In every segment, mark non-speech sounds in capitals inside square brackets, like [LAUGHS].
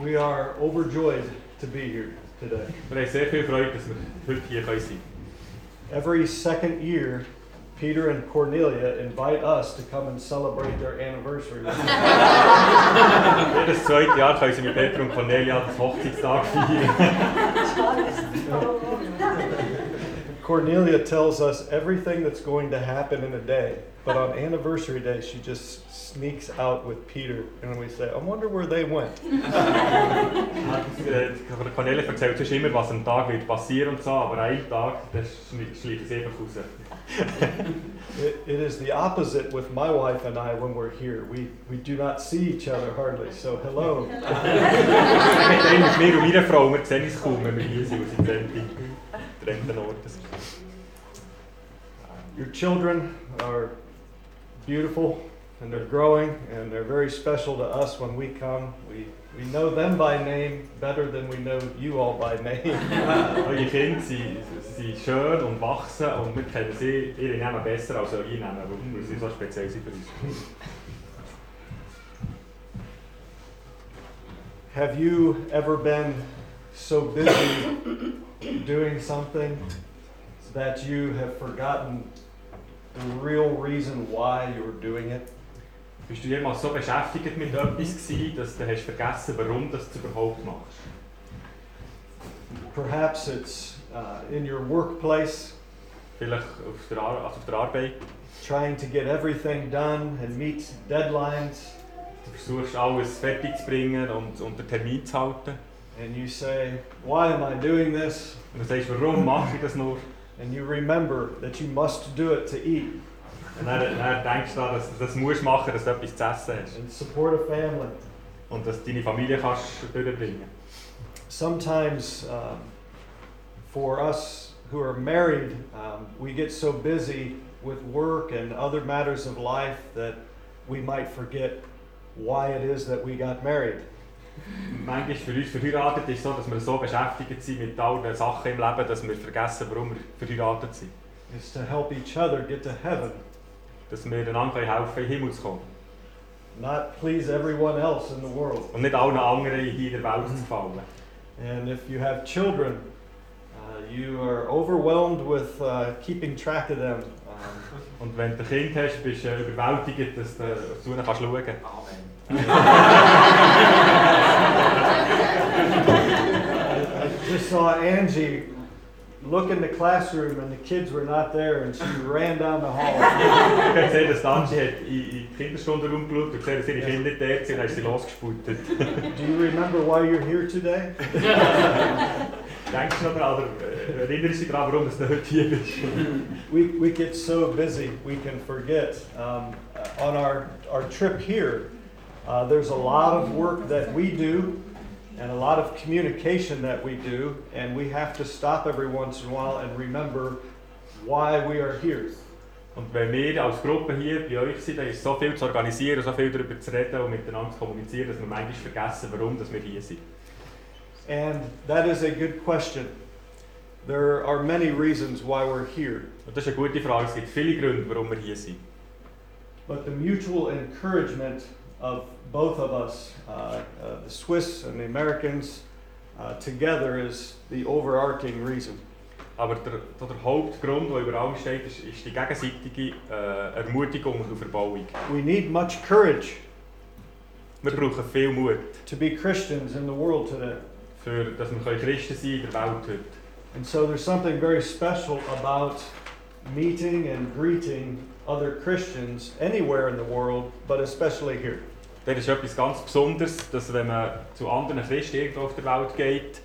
We are overjoyed to be here today. Wir haben sehr viel Freude, dass wir heute hier sein können. Every second year, Peter and Cornelia invite us to come and celebrate their anniversary. Jedes zweite Jahr können sie mit Peter und Cornelia das Hochzeitstag feiern. [LAUGHS] Cornelia tells us everything that's going to happen in a day, but on [LAUGHS] anniversary day, she just sneaks out with Peter, and we say, I wonder where they went. [LAUGHS] Cornelia erzählt sonst immer, was am Tag wird passieren und so, aber an Tag, das schleicht sie einfach raus. [LAUGHS] It, it is the opposite with my wife and I when we're here. We, we do not see each other hardly, so hello. Mit mit mir und meiner Frau, wir sehen uns kaum, wenn wir hier sind, sind getrennten Orten. Your children are beautiful and they're growing and they're very special to us when we come. We, we know them by name better than we know you all by name. Eure Kinder sind, sind schön und wachsen und wir kennen sie, ihre Namen besser als eure Namen, weil sie so speziell sind für uns. Have you ever been so busy doing something that you have forgotten the real reason why you're doing it? Bist du jemals so beschäftigt mit etwas gewesen, dass du hast vergessen, warum du das überhaupt machst? Perhaps it's uh, in your workplace, Vielleicht auf der, Ar also auf der Arbeit. trying to get everything done and meet deadlines, Du versuchst alles fertig zu bringen und unter Termin zu halten. And you say, Why am I doing this? Und du sagst, warum mache ich das nur? And you remember that you must do it to eat Und dann, dann denkst du dass das musst machen, dass du etwas zu essen hast. and support a family. Und dass du deine Familie kannst durchbringen Sometimes, um, for us who are married, um, we get so busy with work and other matters of life that we might forget why it is that we got married. Manchmal für uns verheiratet ist so, dass wir so beschäftigt sind mit all den Sachen im Leben, dass wir vergessen, warum wir verheiratet sind. It's to help each other get to heaven, Dass wir einander helfen können, in den Himmel zu kommen. not please everyone else in the world. Und nicht allen anderen hier in der Welt zu gefallen. And if you have children, uh, you are overwhelmed with uh, keeping track of them. Und wenn du ein Kind hast, bist du überwältigt, dass du zu ihnen schauen kannst. [LAUGHS] I, saw Angie look in the classroom and the kids were not there and she ran down the hall. Ich habe gesehen, dass Angie hat in in die Kinderstunde rumgeschaut und gesehen, dass ihre Kinder nicht da waren, dann hast sie losgesputtet. [LAUGHS] Do you remember why you're here today? [LAUGHS] Denkst du noch daran, oder äh, erinnerst du dich daran, warum dass du heute hier bist? [LAUGHS] We, we get so busy we can forget. Um, on our, our trip here, uh, there's a lot of work that we do and a lot of communication that we do, and we have to stop every once in a while and remember why we are here. Und wenn wir als Gruppe hier bei euch sind, dann ist so viel zu organisieren, so viel darüber zu reden und miteinander zu kommunizieren, dass wir manchmal vergessen, warum dass wir hier sind. And that is a good question. There are many reasons why we're here, Und das ist eine gute Frage. Es gibt viele Gründe, warum wir hier sind. but the mutual encouragement of both of us, uh, uh, the Swiss and the Americans, uh, together is the overarching reason. Aber der, der Hauptgrund, der über allem steht, ist, ist die gegenseitige äh, Ermutigung und Verbauung. We need much courage Wir brauchen viel Mut, to be Christians in the world today. für, dass wir Christen sein in der Welt heute. And so there's something very special about meeting and greeting other Christians anywhere in the world, but especially here. Das ist etwas ganz Besonderes, dass wenn man zu anderen Christen irgendwo auf der Welt geht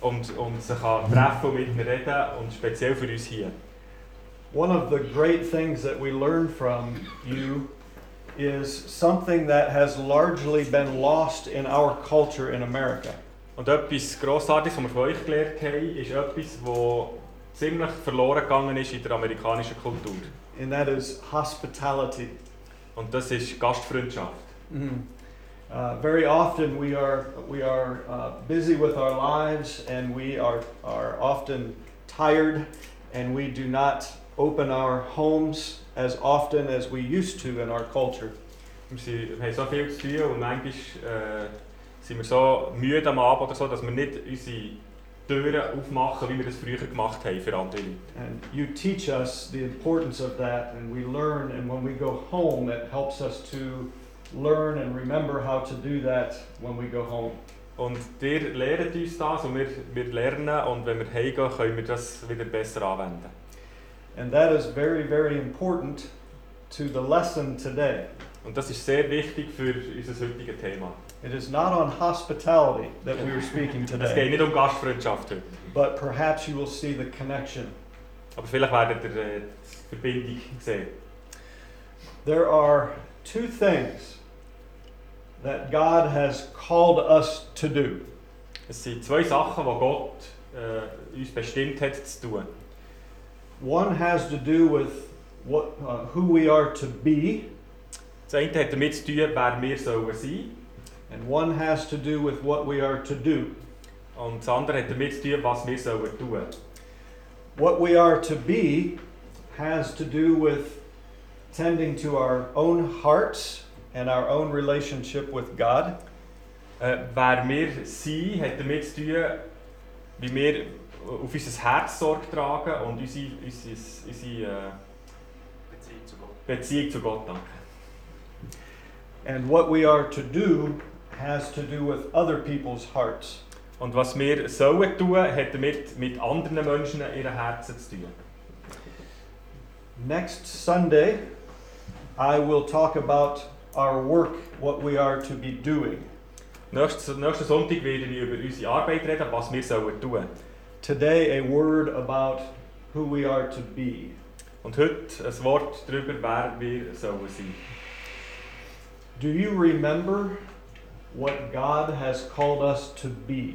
und, und sich kann treffen und mit ihnen reden und speziell für uns hier. One of the great things that we learn from you is something that has largely been lost in our culture in America. Und etwas Grossartiges, was wir von euch gelernt haben, ist etwas, das ziemlich verloren gegangen ist in der amerikanischen Kultur. And that is hospitality. Und das ist Gastfreundschaft. Uh, very often we are, we are uh, busy with our lives and we are, are often tired and we do not open our homes as often as we used to in our culture. Sind, wir haben so viel zu tun und manchmal äh, sind wir so müde am Abend oder so, dass wir nicht unsere Türen aufmachen, wie wir das früher gemacht haben für andere Leute. And you teach us the importance of that, and we learn. And when we go home, it helps us to learn and remember how to do that when we go home. Und ihr lehrt uns das und wir, wir lernen und wenn wir heimgehen, können wir das wieder besser anwenden. And that is very, very important to the lesson today. Und das ist sehr wichtig für unser heutiges Thema. It is not on hospitality that we are speaking Es [LAUGHS] geht today, nicht um Gastfreundschaft heute. but perhaps you will see the connection. Aber vielleicht werdet ihr äh, die Verbindung sehen. There are two things that God has called us to do. Es sind zwei Sachen, die Gott äh, uns bestimmt hat zu tun. One has to do with what, uh, who we are to be, Das eine hat damit zu tun, wer wir sollen sein and one has to do with what we are to do. und das andere hat damit zu tun, was wir sollen tun. What we are to be has to do with tending to our own hearts and our own relationship with God. Äh, wer wir sind, hat damit zu tun, wie wir auf unser Herz Sorge tragen und unsere, unsere, unsere äh, Beziehung zu Gott danken. And what we are to do has to do with other people's hearts. Und was wir sollen tun, hat damit mit anderen Menschen ihren Herzen zu tun. Next Sunday, I will talk about our work, what we are to be doing. Nächsten, nächsten Sonntag werde ich über unsere Arbeit reden, was wir sollen tun. Today, a word about who we are to be. Und heute ein Wort darüber, wer wir sollen sein. Do you remember what God has called us to be?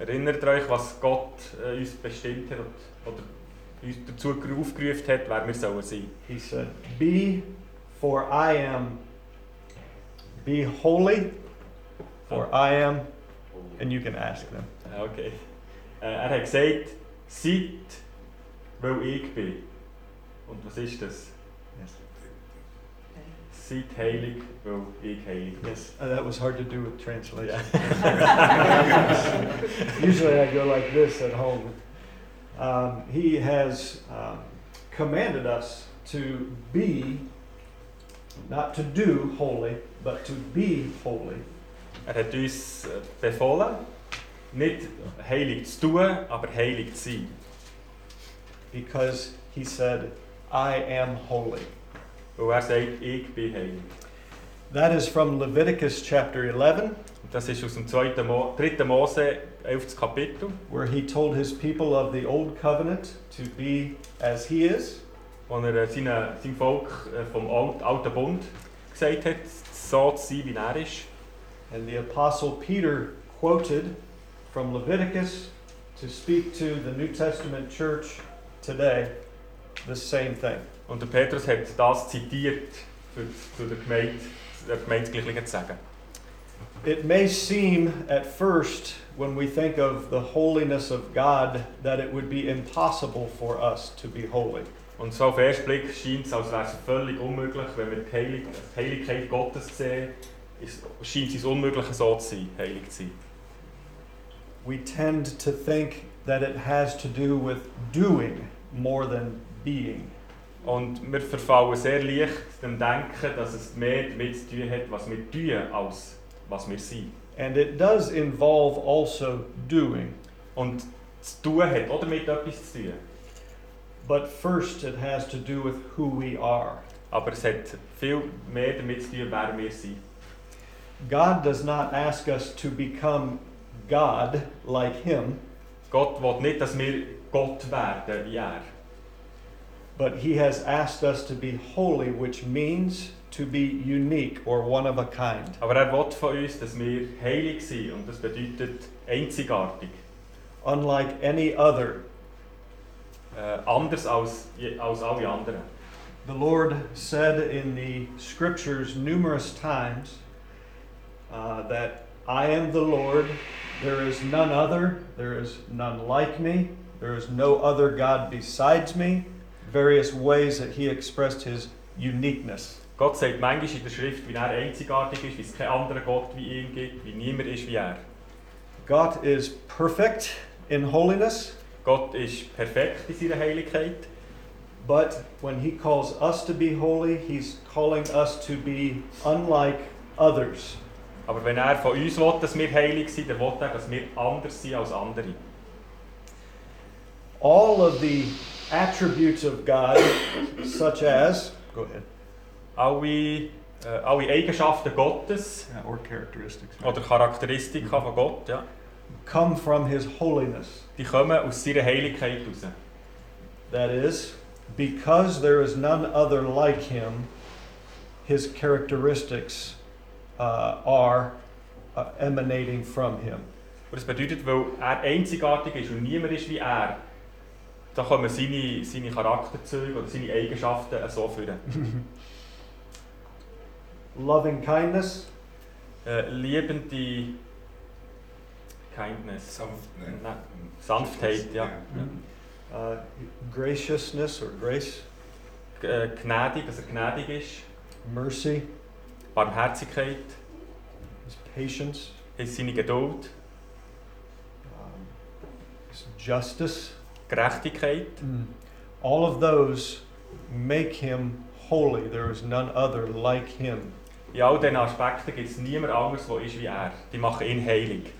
Erinnert euch, was Gott äh, uns bestimmt hat oder uns dazu aufgerufen hat, wer wir sollen sein. He said, Be, for I am. Be holy, for I am. And you can ask them. Ah, Okay. Äh, er hat gesagt, seid, weil ich bin. Und was ist das? Yes. Seid heilig, weil ich heilig. Yes, uh, that was hard to do with translation. Ja. [LAUGHS] Usually I go like this at home. Um, he has um, commanded us to be, not to do holy, but to be holy. Er hat uns äh, befohlen, nicht heilig zu tun, aber heilig zu sein. Because he said, I am holy. Er sagt, ich bin heilig. That is from Leviticus chapter 11, Und das ist aus dem 2. Mo 3. Mose 11. Kapitel, where he told his people of the old covenant to be as he is. wo er äh, seine, sein Volk äh, vom Alt, Alten Bund gesagt hat, so zu sein, wie er ist. And the Apostle Peter quoted from Leviticus to speak to the New Testament church today the same thing. Und der Petrus hat das zitiert, für, für die Gemeinde, der Gemeinde zu sagen. It may seem at first, when we think of the holiness of God, that it would be impossible for us to be holy. Und so auf ersten Blick scheint es, als wäre es völlig unmöglich, wenn wir die, Heilig die Heiligkeit Gottes sehen, ist, scheint es unmöglich so zu sein, heilig zu sein. We tend to think that it has to do with doing more than being. Und wir verfallen sehr leicht dem Denken, dass es mehr damit zu tun hat, was wir tun, als was wir sind. And it does involve also doing. Und das Tun hat auch damit etwas zu tun. But first, it has to do with who we are. Aber es hat viel mehr damit zu tun, wer wir sind. God does not ask us to become God like Him, Gott will nicht, dass wir Gott werden wie er. But He has asked us to be holy, which means to be unique or one of a kind. Aber er will von uns, dass wir heilig sind und das bedeutet einzigartig. Unlike any other. Äh, anders als, als alle anderen. The Lord said in the scriptures numerous times uh, that I am the Lord, there is none other, there is none like me, there is no other God besides me. Various ways that He expressed His uniqueness. Gott sagt manchmal in der Schrift, wie er einzigartig ist, wie es keinen anderen Gott wie ihn gibt, wie niemand ist wie er. God is perfect in holiness, Gott ist perfekt in seiner Heiligkeit, but when He calls us to be holy, He's calling us to be unlike others. aber wenn er von uns will, dass wir heilig sind, dann will er, dass wir anders sind als andere. All of the attributes of God, such as, go ahead, Alle, äh, alle Eigenschaften Gottes or characteristics, oder Charakteristika von Gott, ja, come from His holiness. die kommen aus seiner Heiligkeit heraus. That is, because there is none other like Him, His characteristics uh, are uh, emanating from Him. Und das bedeutet, weil er einzigartig ist und niemand ist wie er, da kommen seine, seine Charakterzüge oder seine Eigenschaften so führen. Loving kindness, Äh, liebende Kindness, Sanft, ne? Nein, Sanftheit, ja. uh, graciousness or grace, G- äh, gnädig, dass er gnädig ist, mercy, Barmherzigkeit, His patience, ist seine Geduld, um, His justice. Gerechtigkeit. All of those make Him holy. There is none other like Him. In all diesen Aspekten gibt es niemand anderes, der ist wie er. Die machen ihn heilig.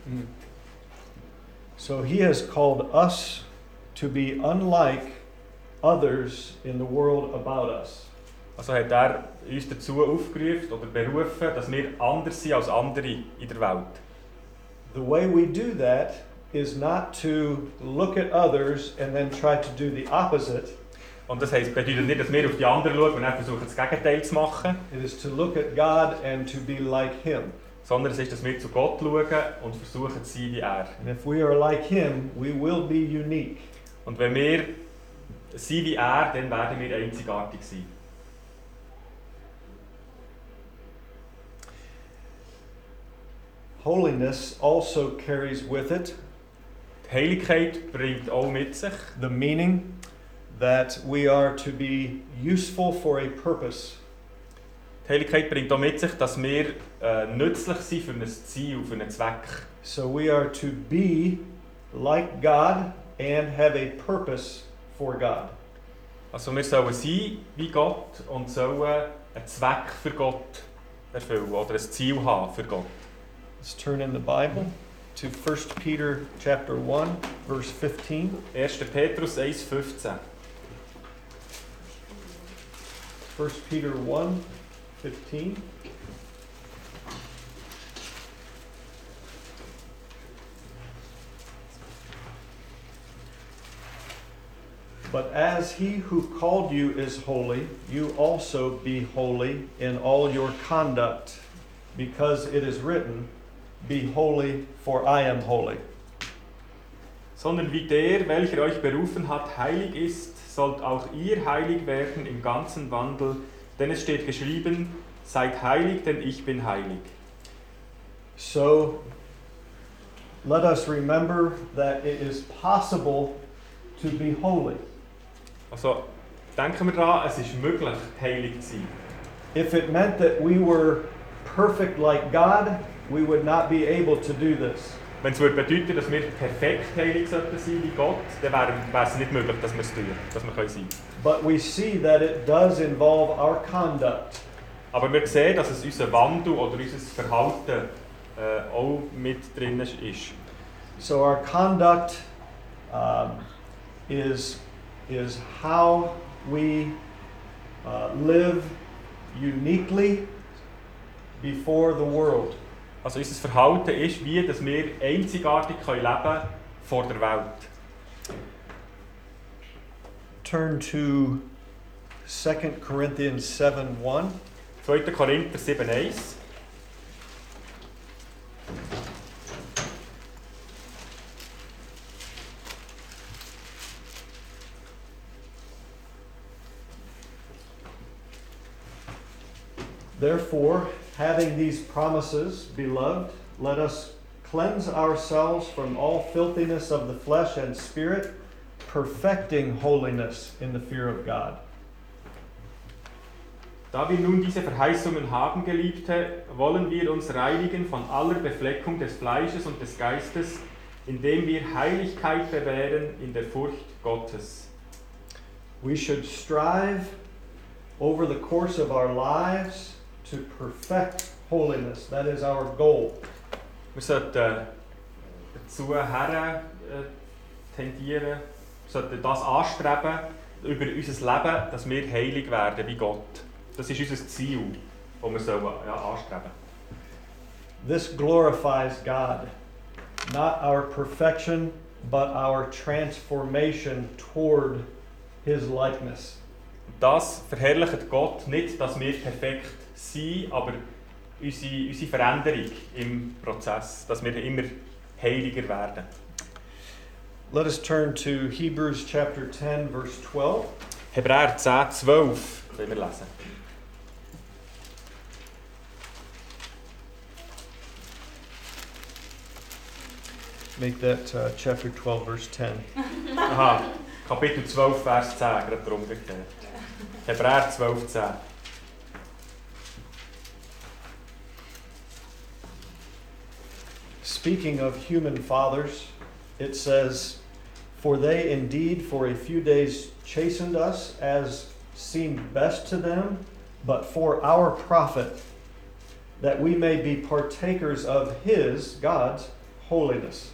So He has called us to be unlike others in the world about us. Also hat er uns dazu aufgerufen oder berufen, dass wir anders sind als andere in der Welt. The way we do that is not to look at others and then try to do the opposite. Und das heisst, bedeutet nicht, dass wir auf die anderen schauen und dann versuchen, das Gegenteil zu machen, It is to look at God and to be like Him. sondern es ist, dass wir zu Gott schauen und versuchen zu sein wie er. And if we are like Him, we will be unique. Und wenn wir sind wie er, dann werden wir einzigartig sein. Holiness also carries with it Die Heiligkeit bringt auch mit sich, the meaning that we are to be useful for a purpose. die Heiligkeit bringt auch mit sich, dass wir äh, nützlich sind für ein Ziel, für einen Zweck. So we are to be like God and have a purpose for God. Also wir sollen sein wie Gott und sollen einen Zweck für Gott erfüllen oder ein Ziel haben für Gott. Let's turn in the Bible to 1 Peter chapter 1 verse 15. 1. Petrus 1,15 1 Peter 1 15. But as he who called you is holy, you also be holy in all your conduct, because it is written, Be holy, for I am holy. Sondern wie der, welcher euch berufen hat, heilig ist, sollt auch ihr heilig werden im ganzen Wandel, denn es steht geschrieben, seid heilig, denn ich bin heilig. So let us remember that it is possible to be holy. Also denken wir daran, es ist möglich, heilig zu sein. If it meant that we were perfect like God, we would not be able to do this. Wenn es würde bedeuten, dass wir perfekt heilig sollten sein wie Gott, dann wäre wäre es nicht möglich, dass wir es tun, dass wir können sein But we see that it does involve our conduct. Aber wir sehen, dass es unser Wandel oder unser Verhalten äh, auch mit drin ist. So our conduct um, is, is how we uh, live uniquely before the world. Also unser Verhalten ist, wie dass wir einzigartig können leben vor der Welt. Turn to 2 Corinthians 7 1. 2. Korinther 7,1 Therefore, having these promises, beloved, let us cleanse ourselves from all filthiness of the flesh and spirit, perfecting holiness in the fear of God. Da wir nun diese Verheißungen haben, Geliebte, wollen wir uns reinigen von aller Befleckung des Fleisches und des Geistes, indem wir Heiligkeit bewähren in der Furcht Gottes. We should strive over the course of our lives to perfect holiness. That is our goal. Wir sollten äh, dazu her äh, tendieren, wir sollten das anstreben über unser Leben, dass wir heilig werden wie Gott. Das ist unser Ziel, das wir sollen, ja, äh, anstreben This glorifies God, not our perfection, but our transformation toward His likeness. Das verherrlicht Gott nicht, dass wir perfekt sind, aber unsere, unsere Veränderung im Prozess, dass wir immer heiliger werden. Let us turn to Hebrews chapter 10, verse 12. Hebräer 10, 12 wollen wir lesen. Make that uh, chapter 12, verse 10. Aha, Kapitel 12, Vers 10, gerade drum gekehrt. Hebräer 12, 10. Speaking of human fathers, it says, For they indeed for a few days chastened us as seemed best to them, but for our profit, that we may be partakers of His, God's, holiness.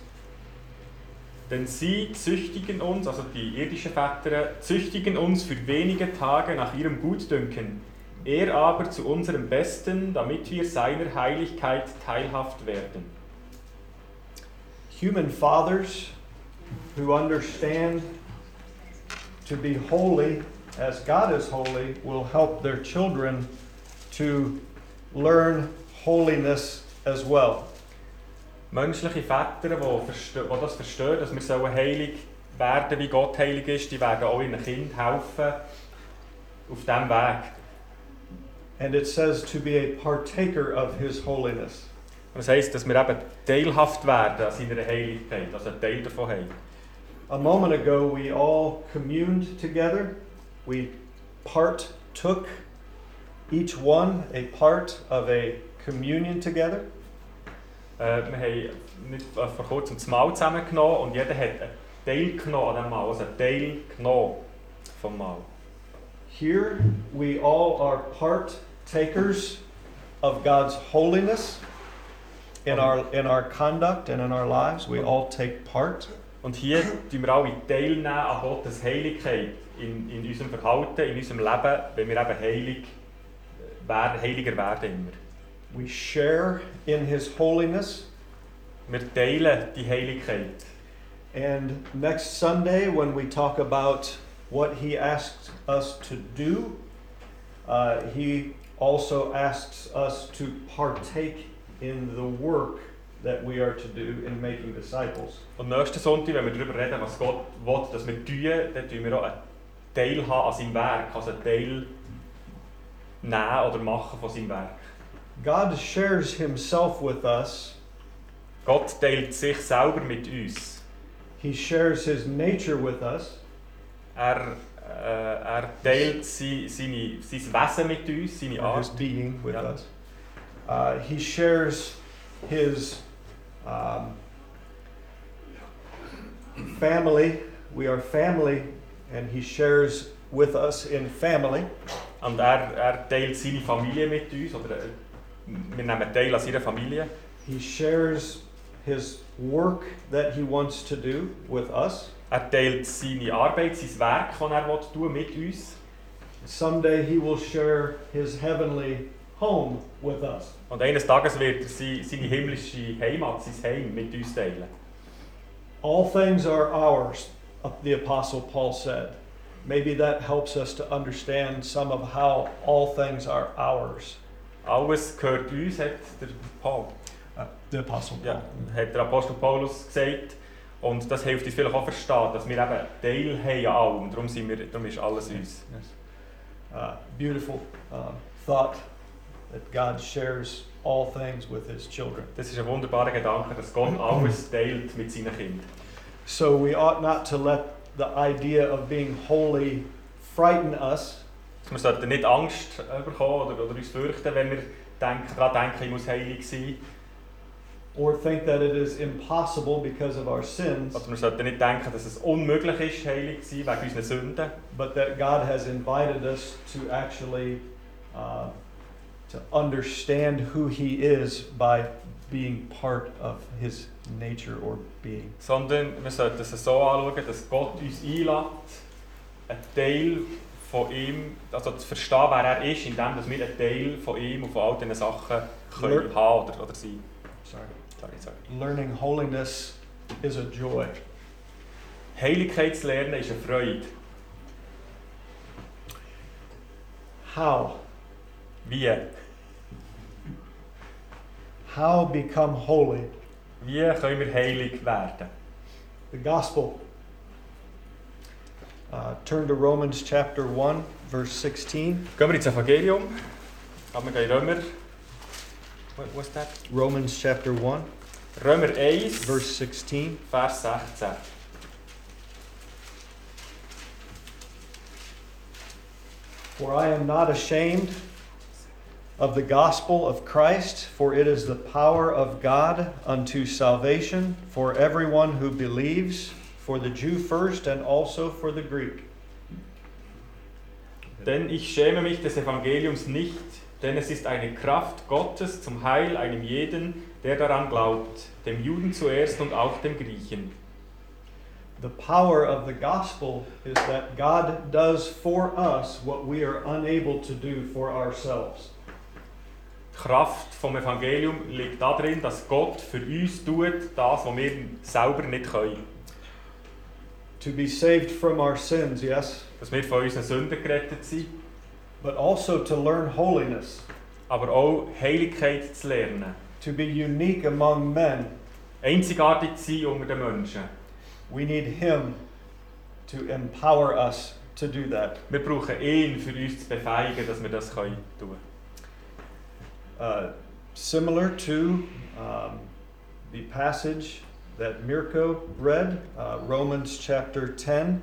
Denn sie züchtigen uns, also die irdischen Väter, züchtigen uns für wenige Tage nach ihrem Gutdünken, er aber zu unserem Besten, damit wir seiner Heiligkeit teilhaft werden. Human fathers who understand to be holy as God is holy will help their children to learn holiness as well. Menschliche Väter, die, das verstehen, dass wir sollen heilig werden, wie Gott heilig ist, die werden auch ihren Kind helfen auf diesem Weg. And it says to be a partaker of his holiness. Und das heisst, dass wir eben teilhaft werden an seiner Heiligkeit, also einen Teil davon haben. A moment ago, we all communed together. We partook, each one a part of a communion together. Äh, wir haben nicht, äh, vor kurzem das Mahl zusammengenommen und jeder hat einen Teil genommen an diesem Mahl, also einen Teil genommen vom Mahl. Here, we all are partakers of God's holiness in our, in our conduct and in our lives. We all take part. Und hier tun wir alle teilnehmen an Gottes Heiligkeit in, in unserem Verhalten, in unserem Leben, wenn wir eben heilig werden, heiliger werden immer. We share in His holiness. Wir teilen die Heiligkeit. And next Sunday, when we talk about what He asks us to do, uh, He also asks us to partake in the work that we are to do in making disciples. Und nächsten Sonntag, wenn wir darüber reden, was Gott will, dass wir tun, dann tun wir auch einen Teil haben an seinem Werk, also einen Teil nehmen oder machen von seinem Werk. God shares Himself with us, Gott teilt sich selber mit uns. He shares His nature with us. Er, äh, er teilt sie, seine, sein Wesen mit uns, seine or His Art. being with Yeah. us. Uh, he shares His um, family. We are family, and He shares with us in family. Und er, er teilt seine Familie mit uns, oder wir nehmen teil an seiner Familie. He shares His work that He wants to do with us. Er teilt seine Arbeit, sein Werk, das er will tun mit uns. Someday He will share His heavenly home with us. Und eines Tages wird er seine himmlische Heimat, sein Heim mit uns teilen. All things are ours, the Apostle Paul said. Maybe that helps us to understand some of how all things are ours. Alles gehört uns, hat der Paul. Uh, the Apostle Ja, Paul. hat der Apostel Paulus gesagt. Und das hilft uns vielleicht auch verstehen, dass wir eben Teil haben an allem. Darum, sind wir, darum ist alles uns. Yes. Uh, beautiful uh, thought that God shares all things with His children. Das ist ein wunderbarer Gedanke, dass Gott alles teilt mit seinen Kindern. So we ought not to let the idea of being holy frighten us, Wir sollten nicht Angst bekommen oder, oder uns fürchten, wenn wir denken, daran denken, ich muss heilig sein. or think that it is impossible because of our sins, Oder wir sollten nicht denken, dass es unmöglich ist, heilig zu sein wegen unseren Sünden. but that God has invited us to actually uh, to understand who He is by being part of His nature or being. Sondern wir sollten es so anschauen, dass Gott uns einlädt, einen Teil von ihm, also zu verstehen, wer er ist, indem dass wir einen Teil von ihm und von all diesen Sachen können haben oder, oder sein. Sorry. Sorry, sorry. Learning holiness is a joy. Heiligkeit zu lernen ist eine Freude. How? Wie? How become holy? Wie können wir heilig werden? The gospel. Uh, turn to Romans chapter 1, verse 16. Gehen wir ins Evangelium. Aber wir Römer. What was that? Romans chapter 1, Römer 1, verse 16. Vers 16. For I am not ashamed of the gospel of Christ, for it is the power of God unto salvation for everyone who believes, for the Jew first and also for the Greek. Denn ich schäme mich des Evangeliums nicht, denn es ist eine Kraft Gottes zum Heil einem jeden, der daran glaubt, dem Juden zuerst und auch dem Griechen. The power of the gospel is that God does for us what we are unable to do for ourselves. Kraft vom Evangelium liegt darin, dass Gott für uns tut, das, was wir selber nicht können. To be saved from our sins, yes, Dass wir von unseren Sünden gerettet sind, but also to learn holiness, aber auch Heiligkeit zu lernen. to be unique among men. Einzigartig zu sein unter den Menschen. We need Him to empower us to do that. Wir brauchen ihn, für uns zu befähigen, dass wir das können tun Uh, similar to um, the passage that Mirko read, uh, Romans chapter 10,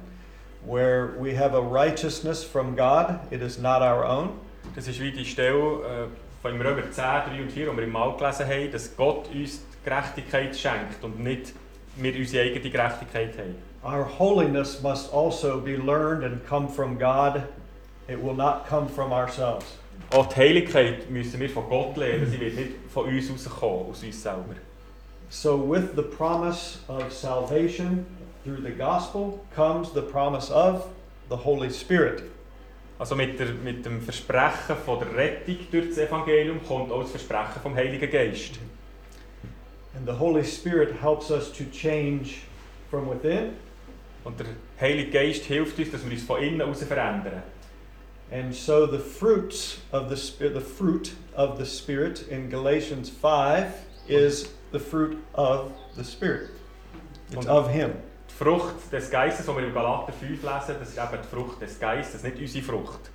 where we have a righteousness from God, it is not our own. Das ist wie die Stelle äh, von Römer 10, 3 und 4, die wir im Mal gelesen haben, dass Gott uns die Gerechtigkeit schenkt und nicht wir unsere eigene Gerechtigkeit haben. Our holiness must also be learned and come from God. It will not come from ourselves. Auch die Heiligkeit müssen wir von Gott lernen, sie wird nicht von uns rauskommen, aus uns selber. So, with the promise of salvation through the gospel comes the promise of the Holy Spirit. Also mit, der, mit dem Versprechen von der Rettung durch das Evangelium kommt auch das Versprechen vom Heiligen Geist. And the Holy Spirit helps us to change from within. Und der Heilige Geist hilft uns, dass wir uns von innen heraus verändern. And so the fruits of the spirit, the fruit of the spirit in Galatians 5 is the fruit of the spirit. It's of him. Die Frucht des Geistes, die wir im Galater 5 lesen, das ist eben die Frucht des Geistes, nicht unsere Frucht.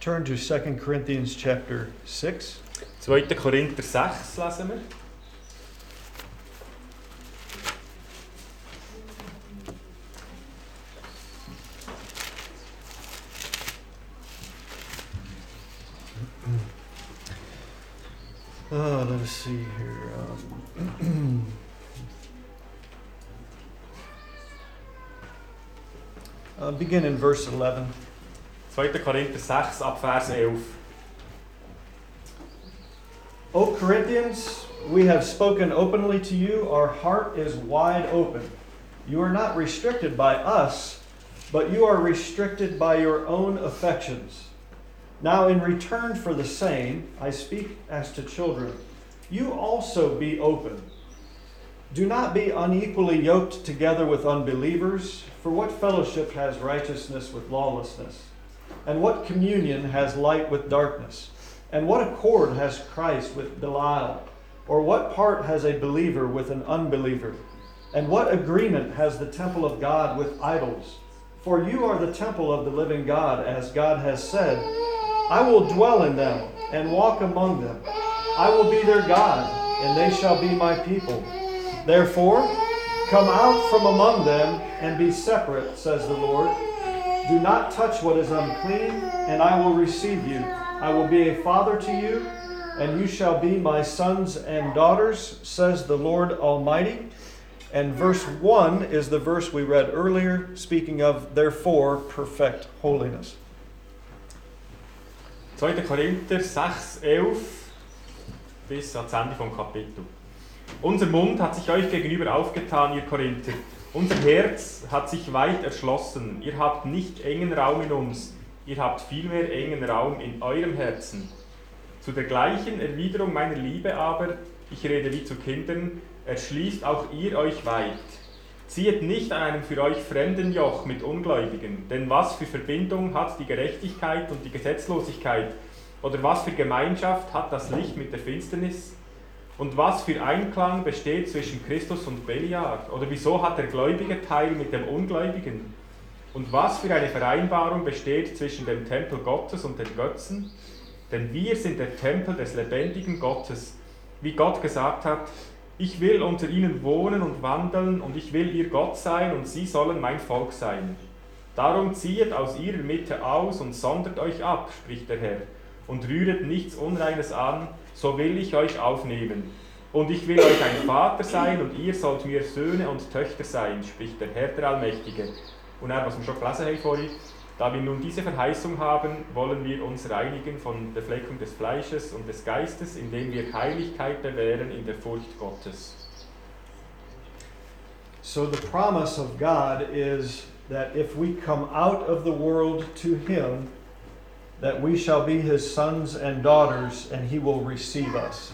Turn to 2 Corinthians chapter 6. 2. Korinther 6 lesen wir. Oh, let us see here. Um, [CLEARS THROAT] uh, begin in verse 11. 2. Korinther 6 ab Vers 11. O Corinthians, we have spoken openly to you. Our heart is wide open. You are not restricted by us, but you are restricted by your own affections. Now, in return for the same, I speak as to children. You also be open. Do not be unequally yoked together with unbelievers, for what fellowship has righteousness with lawlessness? And what communion has light with darkness? And what accord has Christ with Belial? Or what part has a believer with an unbeliever? And what agreement has the temple of God with idols? For you are the temple of the living God, as God has said, I will dwell in them and walk among them. I will be their God, and they shall be my people. Therefore, Come out from among them and be separate, says the Lord. Do not touch what is unclean, and I will receive you. I will be a father to you, and you shall be my sons and daughters, says the Lord Almighty. And verse 1 is the verse we read earlier, speaking of, therefore, perfect holiness. 2. Korinther 6, 11 bis ans Ende vom Kapitel. Unser Mund hat sich euch gegenüber aufgetan, ihr Korinther. Unser Herz hat sich weit erschlossen. Ihr habt nicht engen Raum in uns, ihr habt vielmehr engen Raum in eurem Herzen. Zu der gleichen Erwiderung meiner Liebe aber, ich rede wie zu Kindern, erschließt auch ihr euch weit. Ziehet nicht an einem für euch fremden Joch mit Ungläubigen, denn was für Verbindung hat die Gerechtigkeit und die Gesetzlosigkeit? Oder was für Gemeinschaft hat das Licht mit der Finsternis? Und was für Einklang besteht zwischen Christus und Beliar? Oder wieso hat der gläubige Teil mit dem Ungläubigen? Und was für eine Vereinbarung besteht zwischen dem Tempel Gottes und den Götzen? Denn wir sind der Tempel des lebendigen Gottes. Wie Gott gesagt hat, ich will unter ihnen wohnen und wandeln und ich will ihr Gott sein und sie sollen mein Volk sein. Darum ziehet aus ihrer Mitte aus und sondert euch ab, spricht der Herr, und rühret nichts Unreines an, so will ich euch aufnehmen. Und ich will euch ein Vater sein und ihr sollt mir Söhne und Töchter sein, spricht der Herr der Allmächtige. Und er, was wir schon gelesen haben vorhin, da wir nun diese Verheißung haben, wollen wir uns reinigen von der Fleckung des Fleisches und des Geistes, indem wir Heiligkeit bewähren in der Furcht Gottes. So the promise of God is that if we come out of the world to him, that we shall be his sons and daughters and he will receive us.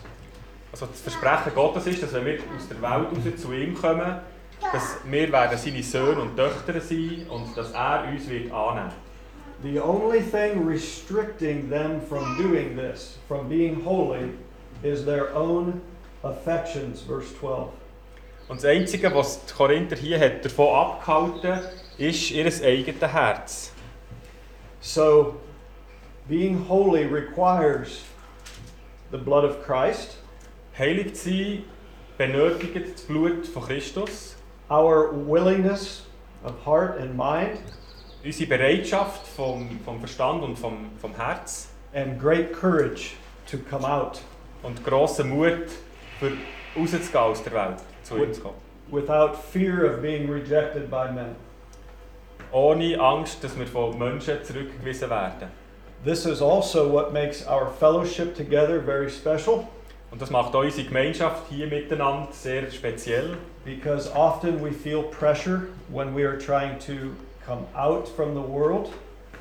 Also das Versprechen Gottes ist, dass wenn wir aus der Welt raus zu ihm kommen, dass wir werden seine Söhne und Töchter sein und dass er uns wird annehmen. The only thing restricting them from doing this, from being holy, is their own affections, verse 12. Und das Einzige, was die Korinther hier hat davon abgehalten ist ihr eigenes Herz. So, being holy requires the blood of Christ, Heilig zu sein benötigt das Blut von Christus, our willingness of heart and mind, unsere Bereitschaft vom, vom Verstand und vom, vom Herz and great courage to come out und grossen Mut, für rauszugehen aus der Welt, zu ihm zu kommen. without fear of being rejected by men. Ohne Angst, dass wir von Menschen zurückgewiesen werden. This is also what makes our fellowship together very special Und das macht unsere Gemeinschaft hier miteinander sehr speziell, because often we feel pressure when we are trying to come out from the world.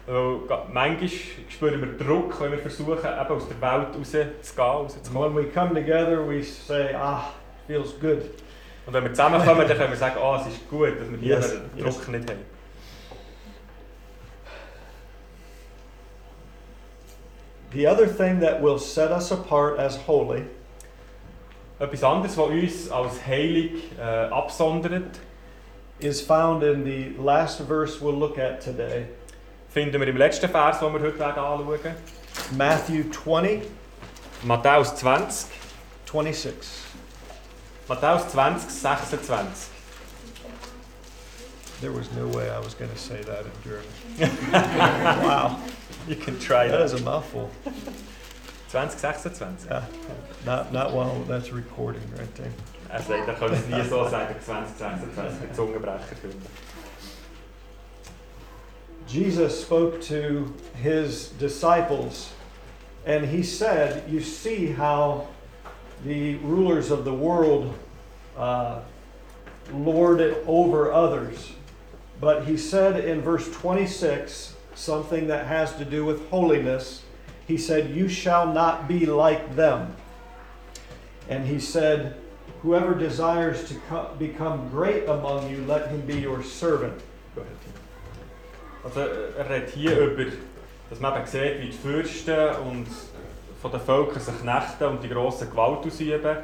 weil manchmal spüren wir Druck, wenn wir versuchen, eben aus der Welt rauszugehen, rauszukommen. when we come together, we say, ah, feels good. Und wenn wir zusammenkommen, dann können wir sagen, oh, es ist gut, dass wir hier Yes, den yes. Druck nicht haben. The other thing that will set us apart as holy Etwas anderes, was uns als heilig äh, absondert, is found in the last verse we'll look at today, finden wir im letzten Vers, den wir heute werden anschauen. Matthew 20, Matthäus 20. 26. Matthäus 20, 26. There was no way I was going to say that in German. [LAUGHS] wow, You can try that. that is a mouthful. 20, 26. Yeah, not, not while that's recording right there. Er sagt, er könnte es nie so sagen, 20, 26 mit Zungenbrecher finden. Jesus spoke to his disciples and he said, You see how the rulers of the world uh, lord it over others. But he said in verse 26 something that has to do with holiness. He said, You shall not be like them. And he said, Whoever desires to co- become great among you, let him be your servant. Also er redet hier über, dass man eben sieht, wie die Fürsten und von den Völkern sich knechten und die grosse Gewalt ausüben.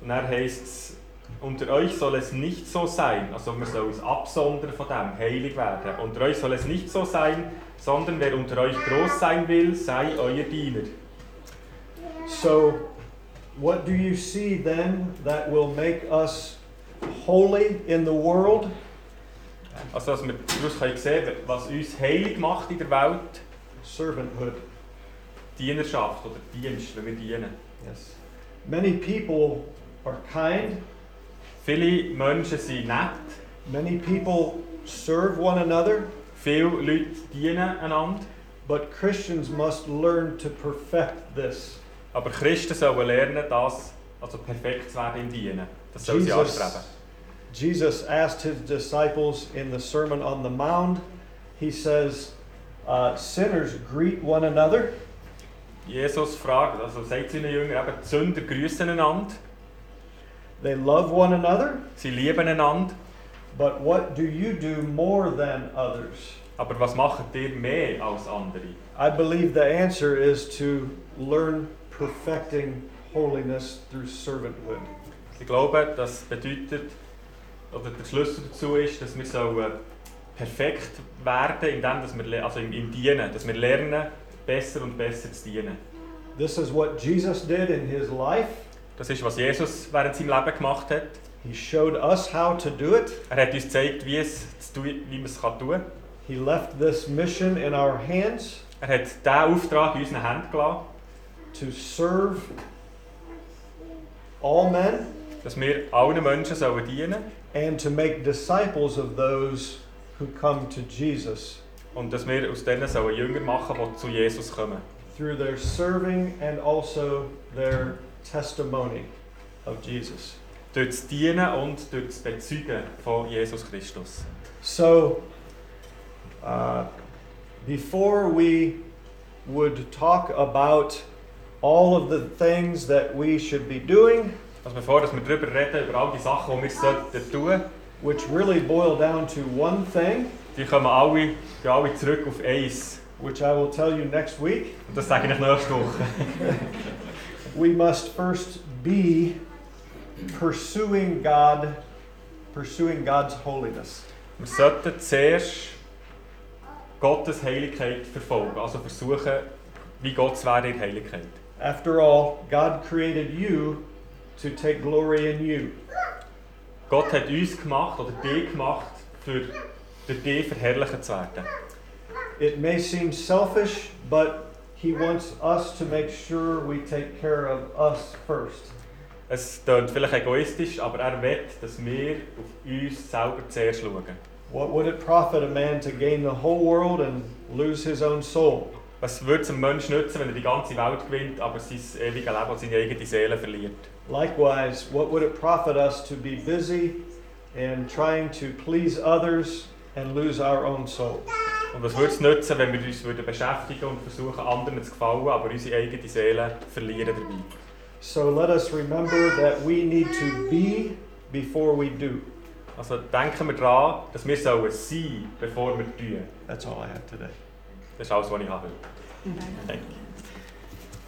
Und dann heisst es, unter euch soll es nicht so sein, also man soll uns absondern von dem, heilig werden. Unter euch soll es nicht so sein, sondern wer unter euch groß sein will, sei euer Diener. So, what do you see then that will make us holy in the world Also, dass wir daraus können sehen was uns heilig macht in der Welt, servanthood. Dienerschaft oder Dienst, wenn wir dienen. Yes. Many people are kind, Viele Menschen sind nett, many people serve one another, viele Leute dienen einander, but Christians must learn to perfect this. aber Christen sollen lernen, das, also perfekt zu werden im Dienen. Das sollen sie anstreben. Jesus asked his disciples in the Sermon on the Mount, he says, uh, Sinners greet one another. Jesus fragt, also sagt seinen Jüngern, eben, Sünder grüßen einander, They love one another, sie lieben einander, but what do you do more than others? aber was macht ihr mehr als andere? I believe the answer is to learn perfecting holiness through servanthood. Ich glaube, das bedeutet, oder der Schlüssel dazu ist, dass wir sollen perfekt werden, indem dass wir, also im, im Dienen, dass wir lernen, besser und besser zu dienen. This is what Jesus did in his life. Das ist, was Jesus während seinem Leben gemacht hat. He showed us how to do it. Er hat uns gezeigt, wie, es zu wie man es kann tun. He left this mission in our hands Er hat diesen Auftrag in unseren Händen gelassen, to serve all men dass wir allen Menschen sollen dienen and to make disciples of those who come to Jesus und dass wir aus denen sollen Jünger machen, die zu Jesus kommen. through their serving and also their testimony of Jesus. Durch das Dienen und durch das Bezeugen von Jesus Christus. So, uh, before we would talk about all of the things that we should be doing, Also bevor dass wir darüber reden, über all die Sachen, die wir sollten tun, which really boil down to one thing, die kommen alle, gehen alle zurück auf eins. which I will tell you next week, Und das sage ich nächste Woche. [LAUGHS] we must first be pursuing God, pursuing God's holiness. Wir sollten zuerst Gottes Heiligkeit verfolgen, also versuchen, wie Gott werden in Heiligkeit. After all, God created you to take glory in you. Gott hat uns gemacht oder dich gemacht, für durch dich verherrlicht zu werden. It may seem selfish, but He wants us to make sure we take care of us first. Es klingt vielleicht egoistisch, aber er will, dass wir auf uns selber zuerst schauen. What would it profit a man to gain the whole world and lose his own soul? Was würde es einem Menschen nützen, wenn er die ganze Welt gewinnt, aber sein ewiges Leben und seine eigene Seele verliert? Likewise, what would it profit us to be busy and trying to please others and lose our own soul? Und was würde es nützen, wenn wir uns würden beschäftigen und versuchen, anderen zu gefallen, aber unsere eigene Seele verlieren dabei? So let us remember that we need to be before we do. Also denken wir daran, dass wir sollen sein, bevor wir tun. That's all I have today. Das ist alles, was ich habe. Danke.